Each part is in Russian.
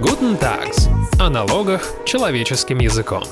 Guten Tags. О налогах человеческим языком.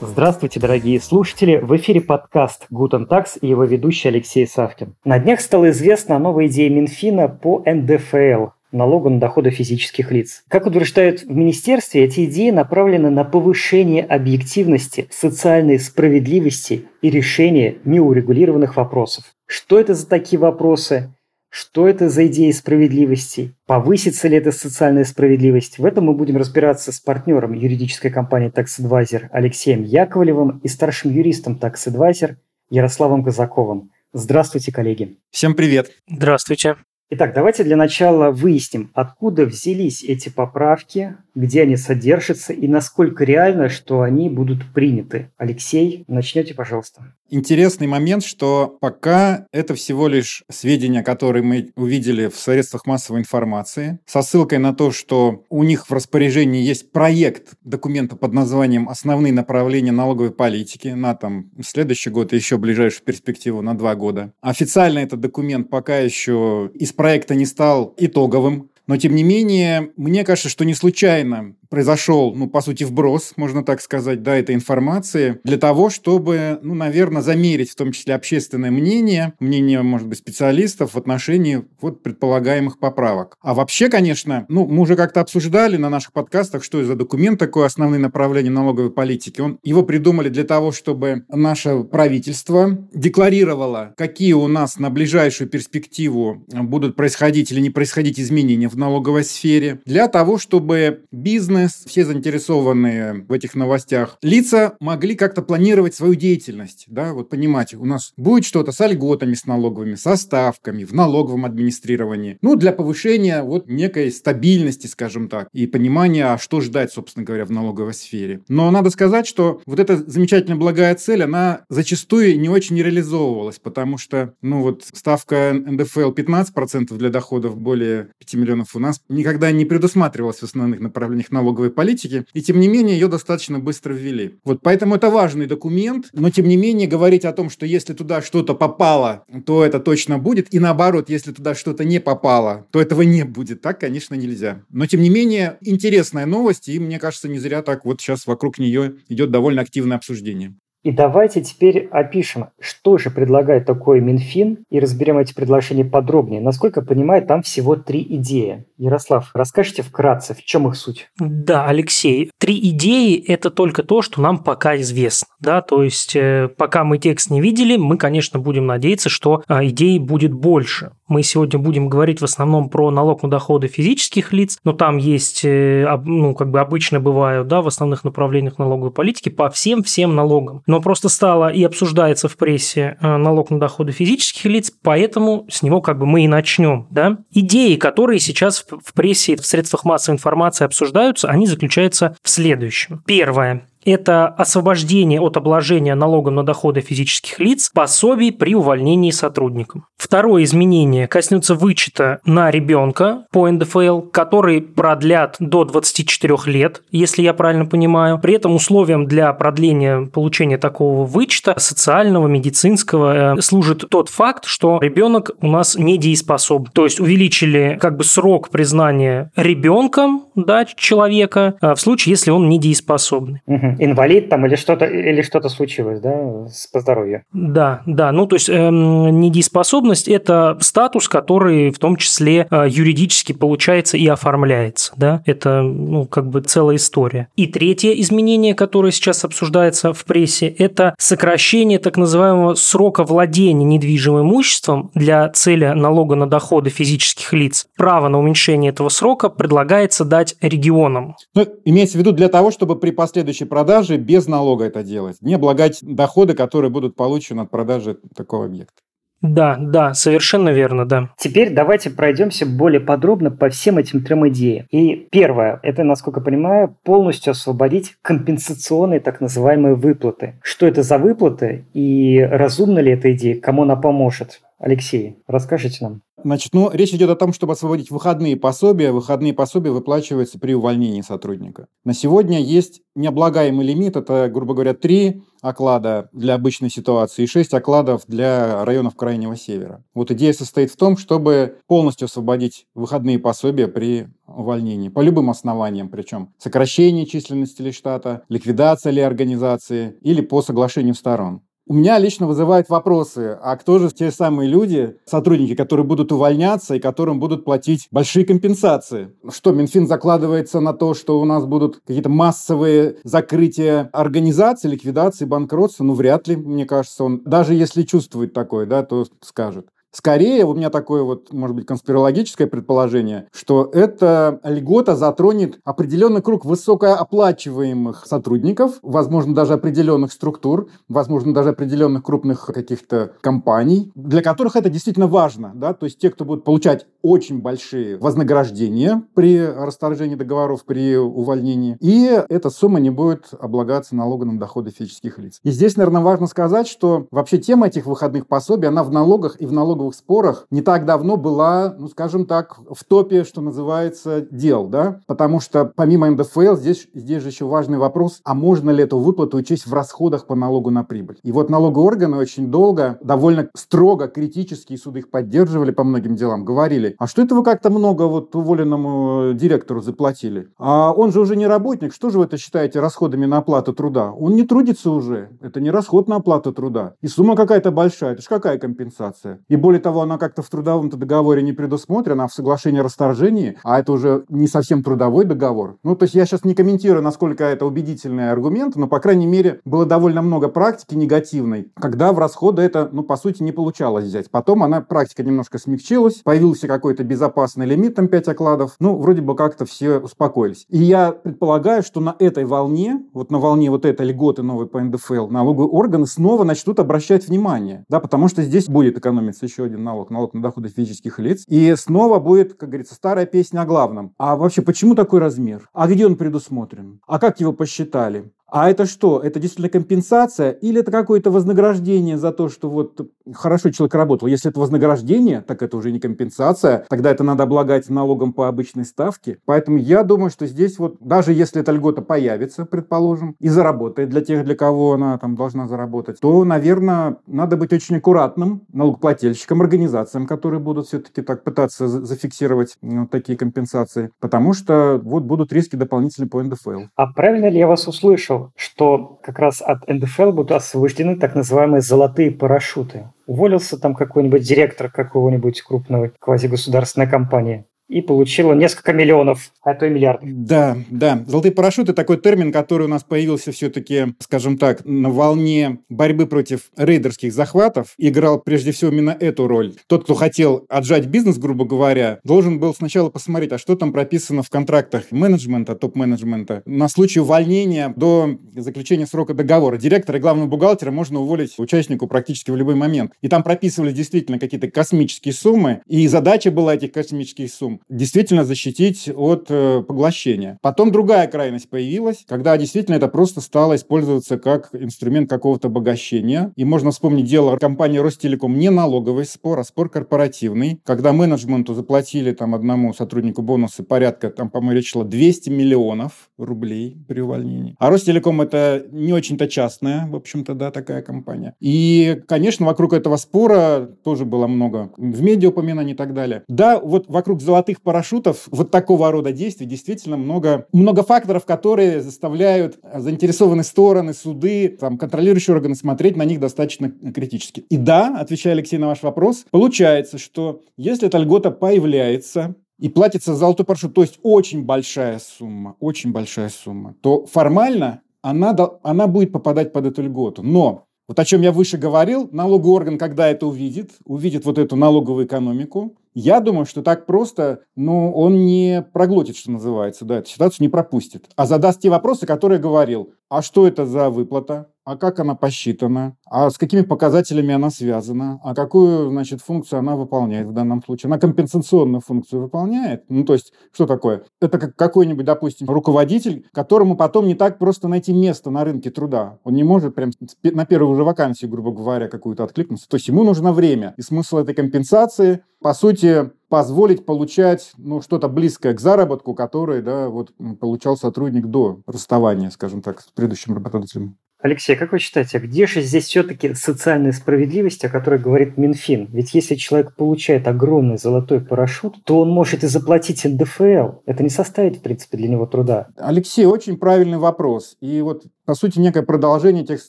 Здравствуйте, дорогие слушатели! В эфире подкаст «Гутен Такс» и его ведущий Алексей Савкин. На днях стало известно о новой идее Минфина по НДФЛ – налогу на доходы физических лиц. Как утверждают в министерстве, эти идеи направлены на повышение объективности, социальной справедливости и решение неурегулированных вопросов. Что это за такие вопросы? Что это за идеи справедливости? Повысится ли эта социальная справедливость? В этом мы будем разбираться с партнером юридической компании Tax Advisor Алексеем Яковлевым и старшим юристом Tax Advisor Ярославом Казаковым. Здравствуйте, коллеги. Всем привет. Здравствуйте. Итак, давайте для начала выясним, откуда взялись эти поправки, где они содержатся и насколько реально, что они будут приняты. Алексей, начнете, пожалуйста. Интересный момент, что пока это всего лишь сведения, которые мы увидели в средствах массовой информации, со ссылкой на то, что у них в распоряжении есть проект документа под названием «Основные направления налоговой политики» на там следующий год и еще ближайшую перспективу на два года. Официально этот документ пока еще из проекта не стал итоговым, но, тем не менее, мне кажется, что не случайно произошел, ну, по сути, вброс, можно так сказать, да, этой информации, для того, чтобы, ну, наверное, замерить в том числе общественное мнение, мнение, может быть, специалистов в отношении вот предполагаемых поправок. А вообще, конечно, ну, мы уже как-то обсуждали на наших подкастах, что за документ такой, основные направления налоговой политики. Он, его придумали для того, чтобы наше правительство декларировало, какие у нас на ближайшую перспективу будут происходить или не происходить изменения в налоговой сфере, для того, чтобы бизнес все заинтересованные в этих новостях лица могли как-то планировать свою деятельность, да, вот понимать, у нас будет что-то с льготами, с налоговыми, со ставками, в налоговом администрировании, ну, для повышения вот некой стабильности, скажем так, и понимания, а что ждать, собственно говоря, в налоговой сфере. Но надо сказать, что вот эта замечательная благая цель, она зачастую не очень реализовывалась, потому что, ну, вот ставка НДФЛ 15% для доходов более 5 миллионов у нас никогда не предусматривалась в основных направлениях налоговой политики, и тем не менее ее достаточно быстро ввели. Вот поэтому это важный документ, но тем не менее говорить о том, что если туда что-то попало, то это точно будет, и наоборот, если туда что-то не попало, то этого не будет. Так, конечно, нельзя. Но тем не менее, интересная новость, и мне кажется, не зря так вот сейчас вокруг нее идет довольно активное обсуждение. И давайте теперь опишем, что же предлагает такой Минфин, и разберем эти предложения подробнее. Насколько я понимаю, там всего три идеи. Ярослав, расскажите вкратце, в чем их суть? Да, Алексей, три идеи – это только то, что нам пока известно. Да? То есть, э, пока мы текст не видели, мы, конечно, будем надеяться, что а, идей будет больше. Мы сегодня будем говорить в основном про налог на доходы физических лиц, но там есть, э, ну, как бы обычно бывают, да, в основных направлениях налоговой политики по всем-всем налогам. Но просто стало и обсуждается в прессе э, налог на доходы физических лиц, поэтому с него как бы мы и начнем, да. Идеи, которые сейчас в прессе и в средствах массовой информации обсуждаются, они заключаются в следующем. Первое это освобождение от обложения налогом на доходы физических лиц пособий при увольнении сотрудникам. Второе изменение коснется вычета на ребенка по НДФЛ, который продлят до 24 лет, если я правильно понимаю. При этом условием для продления получения такого вычета социального, медицинского э, служит тот факт, что ребенок у нас недееспособен. То есть увеличили как бы срок признания ребенком да, человека э, в случае, если он недееспособный. Инвалид там или что-то или что-то случилось, да, с по здоровью. Да, да. Ну, то есть эм, недееспособность – это статус, который в том числе э, юридически получается и оформляется, да. Это, ну, как бы целая история. И третье изменение, которое сейчас обсуждается в прессе, это сокращение так называемого срока владения недвижимым имуществом для цели налога на доходы физических лиц. Право на уменьшение этого срока предлагается дать регионам. Ну, имеется в виду для того, чтобы при последующей продажи без налога это делать, не облагать доходы, которые будут получены от продажи такого объекта. Да, да, совершенно верно, да. Теперь давайте пройдемся более подробно по всем этим трем идеям. И первое, это, насколько я понимаю, полностью освободить компенсационные так называемые выплаты. Что это за выплаты и разумна ли эта идея, кому она поможет? Алексей, расскажите нам. Значит, ну, речь идет о том, чтобы освободить выходные пособия. Выходные пособия выплачиваются при увольнении сотрудника. На сегодня есть необлагаемый лимит, это, грубо говоря, три оклада для обычной ситуации и 6 окладов для районов Крайнего Севера. Вот идея состоит в том, чтобы полностью освободить выходные пособия при увольнении, по любым основаниям причем. Сокращение численности ли штата, ликвидация ли организации или по соглашению сторон. У меня лично вызывает вопросы, а кто же те самые люди, сотрудники, которые будут увольняться и которым будут платить большие компенсации? Что, Минфин закладывается на то, что у нас будут какие-то массовые закрытия организаций, ликвидации, банкротства? Ну, вряд ли, мне кажется, он, даже если чувствует такое, да, то скажет. Скорее, у меня такое вот, может быть, конспирологическое предположение, что эта льгота затронет определенный круг высокооплачиваемых сотрудников, возможно, даже определенных структур, возможно, даже определенных крупных каких-то компаний, для которых это действительно важно. Да? То есть те, кто будут получать очень большие вознаграждения при расторжении договоров, при увольнении, и эта сумма не будет облагаться налогом на доходы физических лиц. И здесь, наверное, важно сказать, что вообще тема этих выходных пособий, она в налогах и в налогах налоговых спорах не так давно была, ну, скажем так, в топе, что называется, дел, да, потому что помимо НДФЛ здесь, здесь же еще важный вопрос, а можно ли эту выплату учесть в расходах по налогу на прибыль. И вот налоговые органы очень долго, довольно строго, критически суды их поддерживали по многим делам, говорили, а что это вы как-то много вот уволенному директору заплатили? А он же уже не работник, что же вы это считаете расходами на оплату труда? Он не трудится уже, это не расход на оплату труда. И сумма какая-то большая, это же какая компенсация? И более того, она как-то в трудовом договоре не предусмотрена, а в соглашении о расторжении, а это уже не совсем трудовой договор. Ну, то есть я сейчас не комментирую, насколько это убедительный аргумент, но, по крайней мере, было довольно много практики негативной, когда в расходы это, ну, по сути, не получалось взять. Потом она, практика немножко смягчилась, появился какой-то безопасный лимит, там 5 окладов, ну, вроде бы как-то все успокоились. И я предполагаю, что на этой волне, вот на волне вот этой льготы новой по НДФЛ, налоговые органы снова начнут обращать внимание, да, потому что здесь будет экономиться еще один налог, налог на доходы физических лиц. И снова будет, как говорится, старая песня о главном. А вообще, почему такой размер? А где он предусмотрен? А как его посчитали? А это что? Это действительно компенсация или это какое-то вознаграждение за то, что вот хорошо человек работал? Если это вознаграждение, так это уже не компенсация, тогда это надо облагать налогом по обычной ставке. Поэтому я думаю, что здесь вот даже если эта льгота появится, предположим, и заработает для тех, для кого она там должна заработать, то, наверное, надо быть очень аккуратным налогоплательщикам, организациям, которые будут все-таки так пытаться зафиксировать ну, такие компенсации, потому что вот будут риски дополнительные по НДФЛ. А правильно ли я вас услышал? Что как раз от НДФЛ будут освобождены так называемые золотые парашюты. Уволился там какой-нибудь директор какого-нибудь крупного квазигосударственной компании и получила несколько миллионов, а то и миллиардов. Да, да. Золотые парашюты – такой термин, который у нас появился все-таки, скажем так, на волне борьбы против рейдерских захватов. Играл прежде всего именно эту роль. Тот, кто хотел отжать бизнес, грубо говоря, должен был сначала посмотреть, а что там прописано в контрактах менеджмента, топ-менеджмента. На случай увольнения до заключения срока договора директора и главного бухгалтера можно уволить участнику практически в любой момент. И там прописывались действительно какие-то космические суммы, и задача была этих космических сумм действительно защитить от э, поглощения. Потом другая крайность появилась, когда действительно это просто стало использоваться как инструмент какого-то обогащения. И можно вспомнить дело компании Ростелеком не налоговый спор, а спор корпоративный, когда менеджменту заплатили там одному сотруднику бонусы порядка, там, по-моему, речь шла 200 миллионов рублей при увольнении. А Ростелеком это не очень-то частная, в общем-то, да, такая компания. И, конечно, вокруг этого спора тоже было много в медиа упоминаний и так далее. Да, вот вокруг золотых золотых парашютов вот такого рода действий действительно много, много факторов, которые заставляют заинтересованные стороны, суды, там, контролирующие органы смотреть на них достаточно критически. И да, отвечая, Алексей, на ваш вопрос, получается, что если эта льгота появляется, и платится золотой парашют, то есть очень большая сумма, очень большая сумма, то формально она, она будет попадать под эту льготу. Но вот о чем я выше говорил, налоговый орган, когда это увидит, увидит вот эту налоговую экономику, я думаю, что так просто, ну, он не проглотит, что называется, да, эту ситуацию не пропустит, а задаст те вопросы, которые говорил. А что это за выплата? А как она посчитана, а с какими показателями она связана, а какую, значит, функцию она выполняет в данном случае. Она компенсационную функцию выполняет. Ну, то есть, что такое? Это как какой-нибудь, допустим, руководитель, которому потом не так просто найти место на рынке труда. Он не может прям на первую уже вакансию, грубо говоря, какую-то откликнуться. То есть ему нужно время. И смысл этой компенсации, по сути, позволить получать ну, что-то близкое к заработку, который да, вот, получал сотрудник до расставания, скажем так, с предыдущим работодателем. Алексей, как вы считаете, где же здесь все-таки социальная справедливость, о которой говорит Минфин? Ведь если человек получает огромный золотой парашют, то он может и заплатить НДФЛ. Это не составит, в принципе, для него труда. Алексей, очень правильный вопрос. И вот, по сути, некое продолжение тех,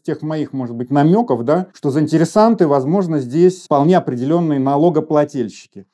тех моих, может быть, намеков, да, что заинтересанты, возможно, здесь вполне определенные налогоплательщики.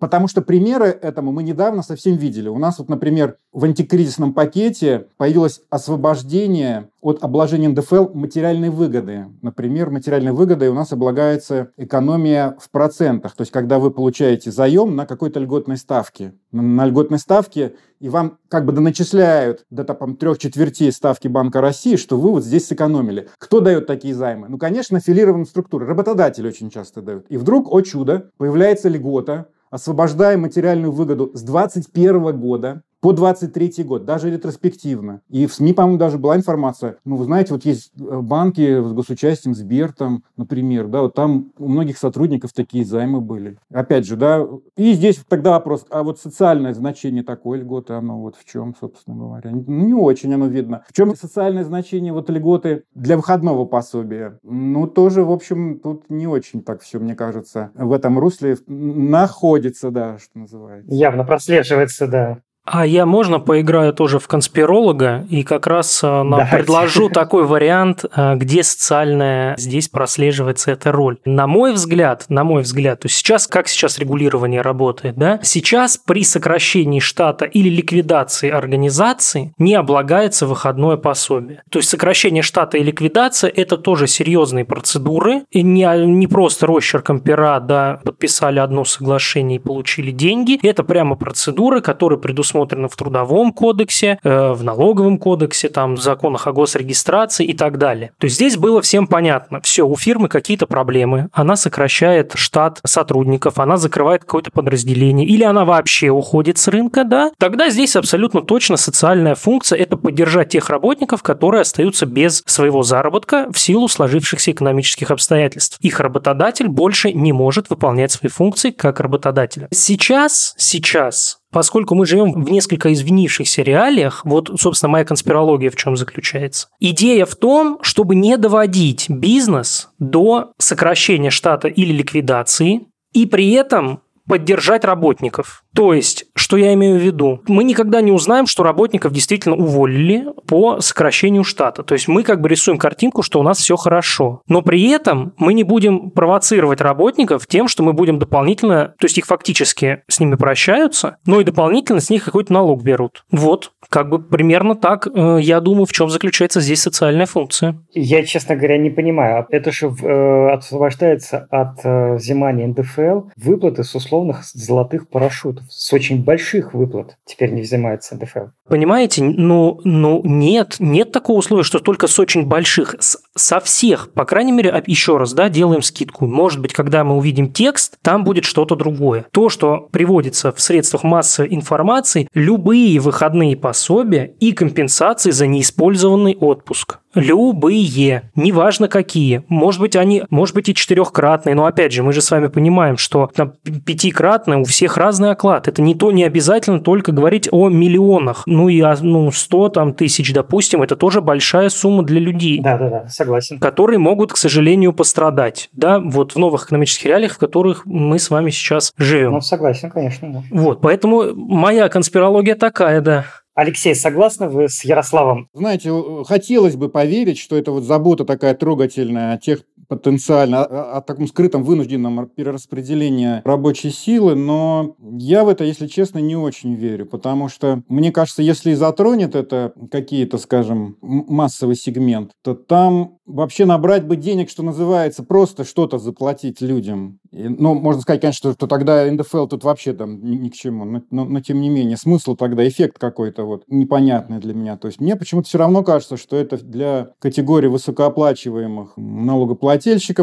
Потому что примеры этому мы недавно совсем видели. У нас вот, например, в антикризисном пакете появилось освобождение от обложения НДФЛ материальной выгоды. Например, материальной выгодой у нас облагается экономия в процентах. То есть, когда вы получаете заем на какой-то льготной ставке. На льготной ставке, и вам как бы доначисляют до там, трех четвертей ставки Банка России, что вы вот здесь сэкономили. Кто дает такие займы? Ну, конечно, аффилированные структуры. Работодатели очень часто дают. И вдруг, о чудо, появляется льгота, освобождая материальную выгоду с 2021 года по 23 год, даже ретроспективно. И в СМИ, по-моему, даже была информация, ну, вы знаете, вот есть э, банки с госучастием, Сбер, там, например, да, вот там у многих сотрудников такие займы были. Опять же, да, и здесь тогда вопрос, а вот социальное значение такой льготы, оно вот в чем, собственно говоря? Не очень оно видно. В чем социальное значение вот льготы для выходного пособия? Ну, тоже, в общем, тут не очень так все, мне кажется, в этом русле находится, да, что называется. Явно прослеживается, да. А я можно поиграю тоже в конспиролога и как раз э, нам предложу такой вариант, э, где социальная здесь прослеживается эта роль. На мой взгляд, на мой взгляд, то сейчас как сейчас регулирование работает, да? Сейчас при сокращении штата или ликвидации организации не облагается выходное пособие. То есть сокращение штата и ликвидация – это тоже серьезные процедуры, и не, не просто росчерком пера, да, подписали одно соглашение и получили деньги. Это прямо процедуры, которые предусмотрены предусмотрено в Трудовом кодексе, э, в Налоговом кодексе, там, в законах о госрегистрации и так далее. То есть здесь было всем понятно. Все, у фирмы какие-то проблемы, она сокращает штат сотрудников, она закрывает какое-то подразделение, или она вообще уходит с рынка, да, тогда здесь абсолютно точно социальная функция – это поддержать тех работников, которые остаются без своего заработка в силу сложившихся экономических обстоятельств. Их работодатель больше не может выполнять свои функции как работодателя. Сейчас, сейчас поскольку мы живем в несколько извинившихся реалиях, вот, собственно, моя конспирология в чем заключается. Идея в том, чтобы не доводить бизнес до сокращения штата или ликвидации, и при этом поддержать работников. То есть, что я имею в виду? Мы никогда не узнаем, что работников действительно уволили по сокращению штата. То есть, мы как бы рисуем картинку, что у нас все хорошо. Но при этом мы не будем провоцировать работников тем, что мы будем дополнительно, то есть их фактически с ними прощаются, но и дополнительно с них какой-то налог берут. Вот, как бы примерно так, э, я думаю, в чем заключается здесь социальная функция. Я, честно говоря, не понимаю. Это же э, освобождается от э, взимания НДФЛ выплаты с условных золотых парашютов, с очень больших выплат теперь не взимается НДФЛ. Понимаете? Ну, ну нет, нет такого условия, что только с очень больших, с, со всех, по крайней мере, еще раз, да, делаем скидку. Может быть, когда мы увидим текст, там будет что-то другое. То, что приводится в средствах массовой информации, любые выходные пособия и компенсации за неиспользованный отпуск. Любые, неважно какие. Может быть, они, может быть, и четырехкратные, но опять же, мы же с вами понимаем, что там пятикратные у всех разный оклад. Это не то, не обязательно только говорить о миллионах. Ну и ну, 100 там, тысяч, допустим, это тоже большая сумма для людей. Да-да-да, согласен. Которые могут, к сожалению, пострадать. Да, вот в новых экономических реалиях, в которых мы с вами сейчас живем. Ну, согласен, конечно, да. Вот, поэтому моя конспирология такая, да. Алексей, согласны вы с Ярославом? Знаете, хотелось бы поверить, что это вот забота такая трогательная о тех потенциально, о, о таком скрытом вынужденном перераспределении рабочей силы, но я в это, если честно, не очень верю, потому что, мне кажется, если и затронет это какие-то, скажем, массовый сегмент, то там вообще набрать бы денег, что называется, просто что-то заплатить людям Ну, можно сказать, конечно, что, что тогда НДФЛ тут вообще там ни, ни к чему, но, но, но тем не менее, смысл тогда, эффект какой-то вот непонятный для меня. То есть мне почему-то все равно кажется, что это для категории высокооплачиваемых налогоплательщиков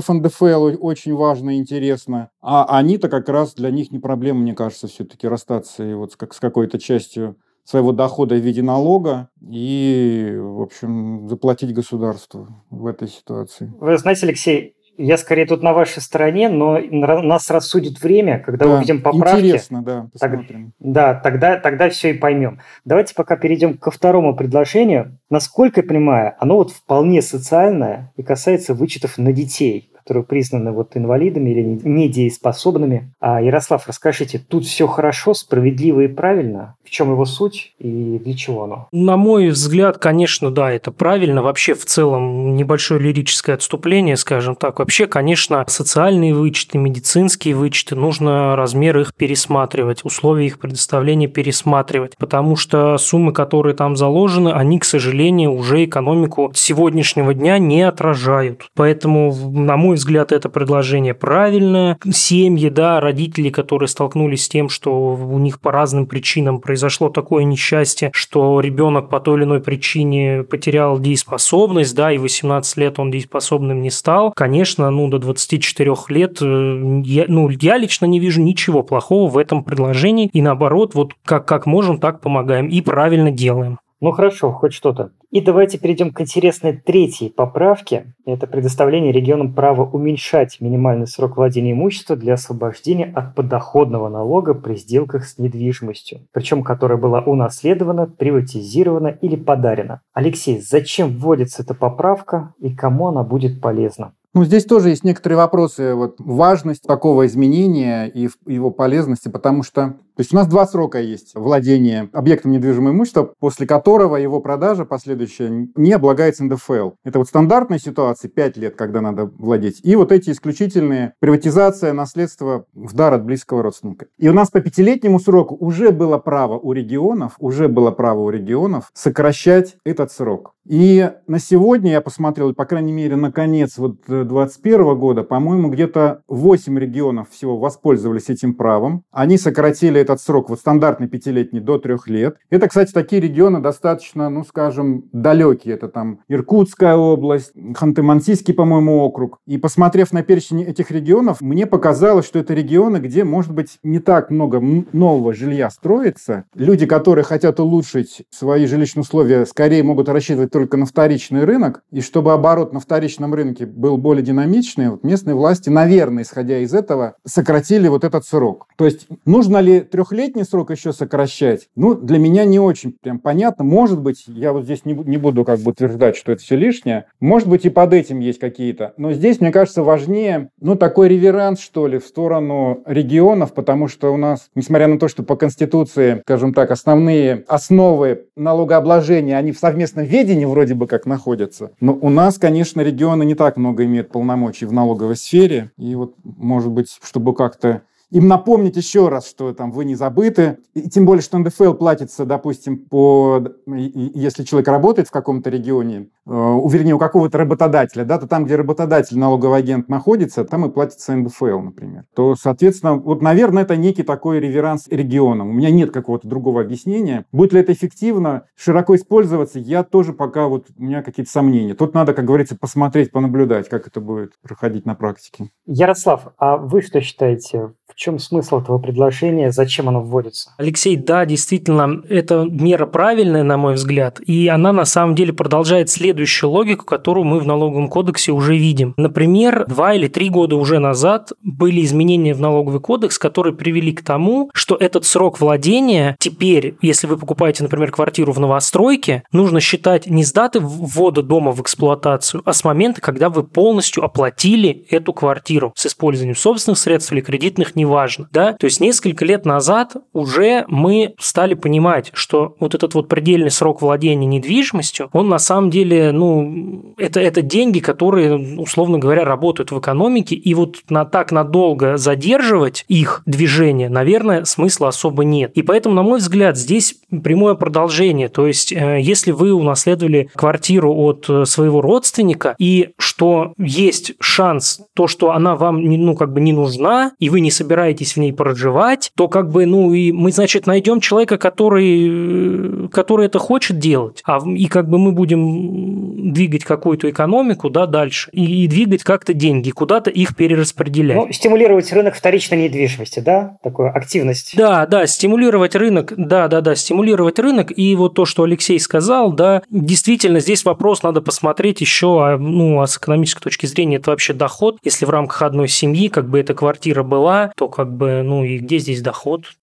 НДФЛ очень важно и интересно, а они-то как раз для них не проблема, мне кажется, все-таки расстаться и вот с, с какой-то частью своего дохода в виде налога и, в общем, заплатить государству в этой ситуации. Вы знаете, Алексей, я скорее тут на вашей стороне, но нас рассудит время, когда да, увидим поправки. Интересно, да, посмотрим. Так, да, тогда, тогда все и поймем. Давайте пока перейдем ко второму предложению. Насколько я понимаю, оно вот вполне социальное и касается вычетов на детей которые признаны вот инвалидами или недееспособными. А, Ярослав, расскажите, тут все хорошо, справедливо и правильно? В чем его суть и для чего оно? На мой взгляд, конечно, да, это правильно. Вообще, в целом, небольшое лирическое отступление, скажем так. Вообще, конечно, социальные вычеты, медицинские вычеты, нужно размер их пересматривать, условия их предоставления пересматривать, потому что суммы, которые там заложены, они, к сожалению, уже экономику сегодняшнего дня не отражают. Поэтому, на мой мой взгляд, это предложение правильное. Семьи, да, родители, которые столкнулись с тем, что у них по разным причинам произошло такое несчастье, что ребенок по той или иной причине потерял дееспособность, да, и 18 лет он дееспособным не стал. Конечно, ну, до 24 лет э, я, ну, я лично не вижу ничего плохого в этом предложении. И наоборот, вот как, как можем, так помогаем и правильно делаем. Ну хорошо, хоть что-то. И давайте перейдем к интересной третьей поправке. Это предоставление регионам права уменьшать минимальный срок владения имущества для освобождения от подоходного налога при сделках с недвижимостью, причем которая была унаследована, приватизирована или подарена. Алексей, зачем вводится эта поправка и кому она будет полезна? Ну, здесь тоже есть некоторые вопросы. Вот важность такого изменения и его полезности, потому что то есть у нас два срока есть владения объектом недвижимого имущества, после которого его продажа последующая не облагается НДФЛ. Это вот стандартная ситуация, 5 лет, когда надо владеть. И вот эти исключительные приватизация наследства в дар от близкого родственника. И у нас по пятилетнему сроку уже было право у регионов, уже было право у регионов сокращать этот срок. И на сегодня я посмотрел, по крайней мере, на конец вот 2021 года, по-моему, где-то 8 регионов всего воспользовались этим правом. Они сократили этот срок, вот стандартный пятилетний, до трех лет. Это, кстати, такие регионы достаточно, ну, скажем, далекие. Это там Иркутская область, Ханты-Мансийский, по-моему, округ. И посмотрев на перечень этих регионов, мне показалось, что это регионы, где, может быть, не так много нового жилья строится. Люди, которые хотят улучшить свои жилищные условия, скорее могут рассчитывать только на вторичный рынок. И чтобы оборот на вторичном рынке был более динамичный, вот местные власти, наверное, исходя из этого, сократили вот этот срок. То есть нужно ли трехлетний срок еще сокращать, ну, для меня не очень прям понятно. Может быть, я вот здесь не, не буду как бы утверждать, что это все лишнее. Может быть, и под этим есть какие-то. Но здесь, мне кажется, важнее, ну, такой реверанс, что ли, в сторону регионов, потому что у нас, несмотря на то, что по Конституции, скажем так, основные основы налогообложения, они в совместном ведении вроде бы как находятся. Но у нас, конечно, регионы не так много имеют полномочий в налоговой сфере. И вот, может быть, чтобы как-то им напомнить еще раз, что там вы не забыты. И тем более, что НДФЛ платится, допустим, по, если человек работает в каком-то регионе, э, вернее, у какого-то работодателя, да, то там, где работодатель, налоговый агент находится, там и платится НДФЛ, например. То, соответственно, вот, наверное, это некий такой реверанс регионам. У меня нет какого-то другого объяснения. Будет ли это эффективно, широко использоваться, я тоже пока вот, у меня какие-то сомнения. Тут надо, как говорится, посмотреть, понаблюдать, как это будет проходить на практике. Ярослав, а вы что считаете? В чем смысл этого предложения? Зачем оно вводится? Алексей, да, действительно, эта мера правильная, на мой взгляд, и она на самом деле продолжает следующую логику, которую мы в налоговом кодексе уже видим. Например, два или три года уже назад были изменения в налоговый кодекс, которые привели к тому, что этот срок владения теперь, если вы покупаете, например, квартиру в новостройке, нужно считать не с даты ввода дома в эксплуатацию, а с момента, когда вы полностью оплатили эту квартиру с использованием собственных средств или кредитных неважно, да, то есть несколько лет назад уже мы стали понимать, что вот этот вот предельный срок владения недвижимостью, он на самом деле, ну, это, это деньги, которые, условно говоря, работают в экономике, и вот на так надолго задерживать их движение, наверное, смысла особо нет. И поэтому, на мой взгляд, здесь прямое продолжение, то есть э, если вы унаследовали квартиру от э, своего родственника, и что есть шанс, то, что она вам, ну, как бы не нужна, и вы не собираетесь в ней проживать, то как бы, ну, и мы, значит, найдем человека, который, который это хочет делать, а, и как бы мы будем двигать какую-то экономику, да, дальше, и, и двигать как-то деньги, куда-то их перераспределять. Ну, стимулировать рынок вторичной недвижимости, да, такую активность. Да, да, стимулировать рынок, да, да, да, стимулировать рынок, и вот то, что Алексей сказал, да, действительно, здесь вопрос надо посмотреть еще, а, ну, а с экономической точки зрения это вообще доход, если в рамках одной семьи как бы эта квартира была, то как бы, ну и где здесь доход?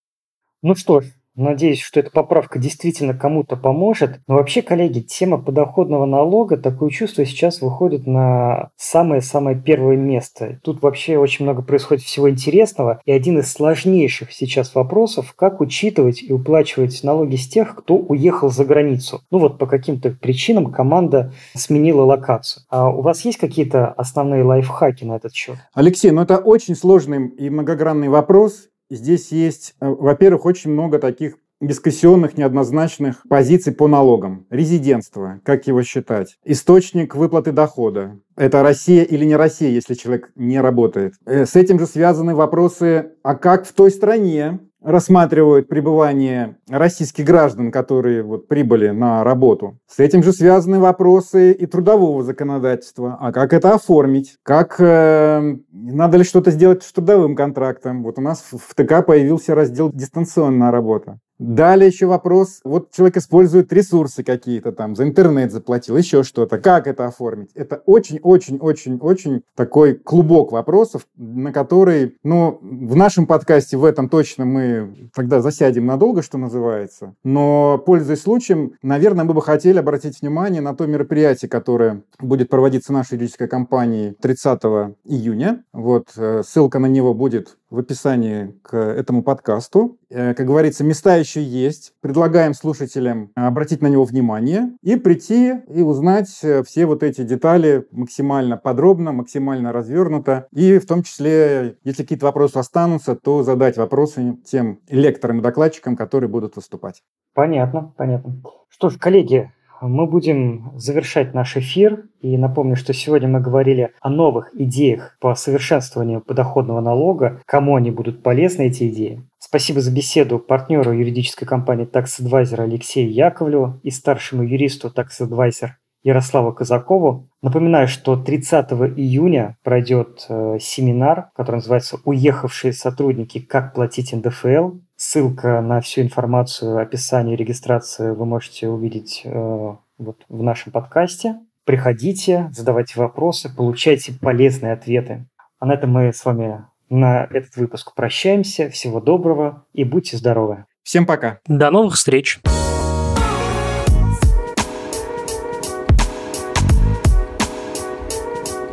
Ну что ж, Надеюсь, что эта поправка действительно кому-то поможет. Но вообще, коллеги, тема подоходного налога, такое чувство сейчас выходит на самое-самое первое место. Тут вообще очень много происходит всего интересного. И один из сложнейших сейчас вопросов, как учитывать и уплачивать налоги с тех, кто уехал за границу. Ну вот по каким-то причинам команда сменила локацию. А у вас есть какие-то основные лайфхаки на этот счет? Алексей, ну это очень сложный и многогранный вопрос здесь есть, э, во-первых, очень много таких дискуссионных, неоднозначных позиций по налогам. Резидентство, как его считать? Источник выплаты дохода. Это Россия или не Россия, если человек не работает? Э, с этим же связаны вопросы, а как в той стране рассматривают пребывание российских граждан, которые вот прибыли на работу. С этим же связаны вопросы и трудового законодательства. А как это оформить? Как э, надо ли что-то сделать с трудовым контрактом? Вот у нас в ТК появился раздел «Дистанционная работа». Далее еще вопрос, вот человек использует ресурсы какие-то там, за интернет заплатил, еще что-то. Как это оформить? Это очень-очень-очень-очень такой клубок вопросов, на который, ну, в нашем подкасте в этом точно мы тогда засядем надолго, что называется. Но, пользуясь случаем, наверное, мы бы хотели обратить внимание на то мероприятие, которое будет проводиться нашей юридической компанией 30 июня. Вот, э, ссылка на него будет в описании к этому подкасту. Э, как говорится, места еще есть. Предлагаем слушателям обратить на него внимание и прийти и узнать э, все вот эти детали максимально подробно, максимально развернуто. И в том числе, если какие-то вопросы останутся, то задать вопросы тем лекторам и докладчикам, которые будут выступать. Понятно, понятно. Что ж, коллеги, мы будем завершать наш эфир. И напомню, что сегодня мы говорили о новых идеях по совершенствованию подоходного налога. Кому они будут полезны, эти идеи? Спасибо за беседу партнеру юридической компании Tax Advisor Алексею Яковлеву и старшему юристу Tax Advisor Ярославу Казакову. Напоминаю, что 30 июня пройдет э, семинар, который называется «Уехавшие сотрудники. Как платить НДФЛ». Ссылка на всю информацию, описание регистрации вы можете увидеть э, вот в нашем подкасте. Приходите, задавайте вопросы, получайте полезные ответы. А на этом мы с вами на этот выпуск прощаемся. Всего доброго и будьте здоровы. Всем пока. До новых встреч.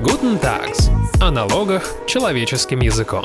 Guten Tags. О налогах человеческим языком.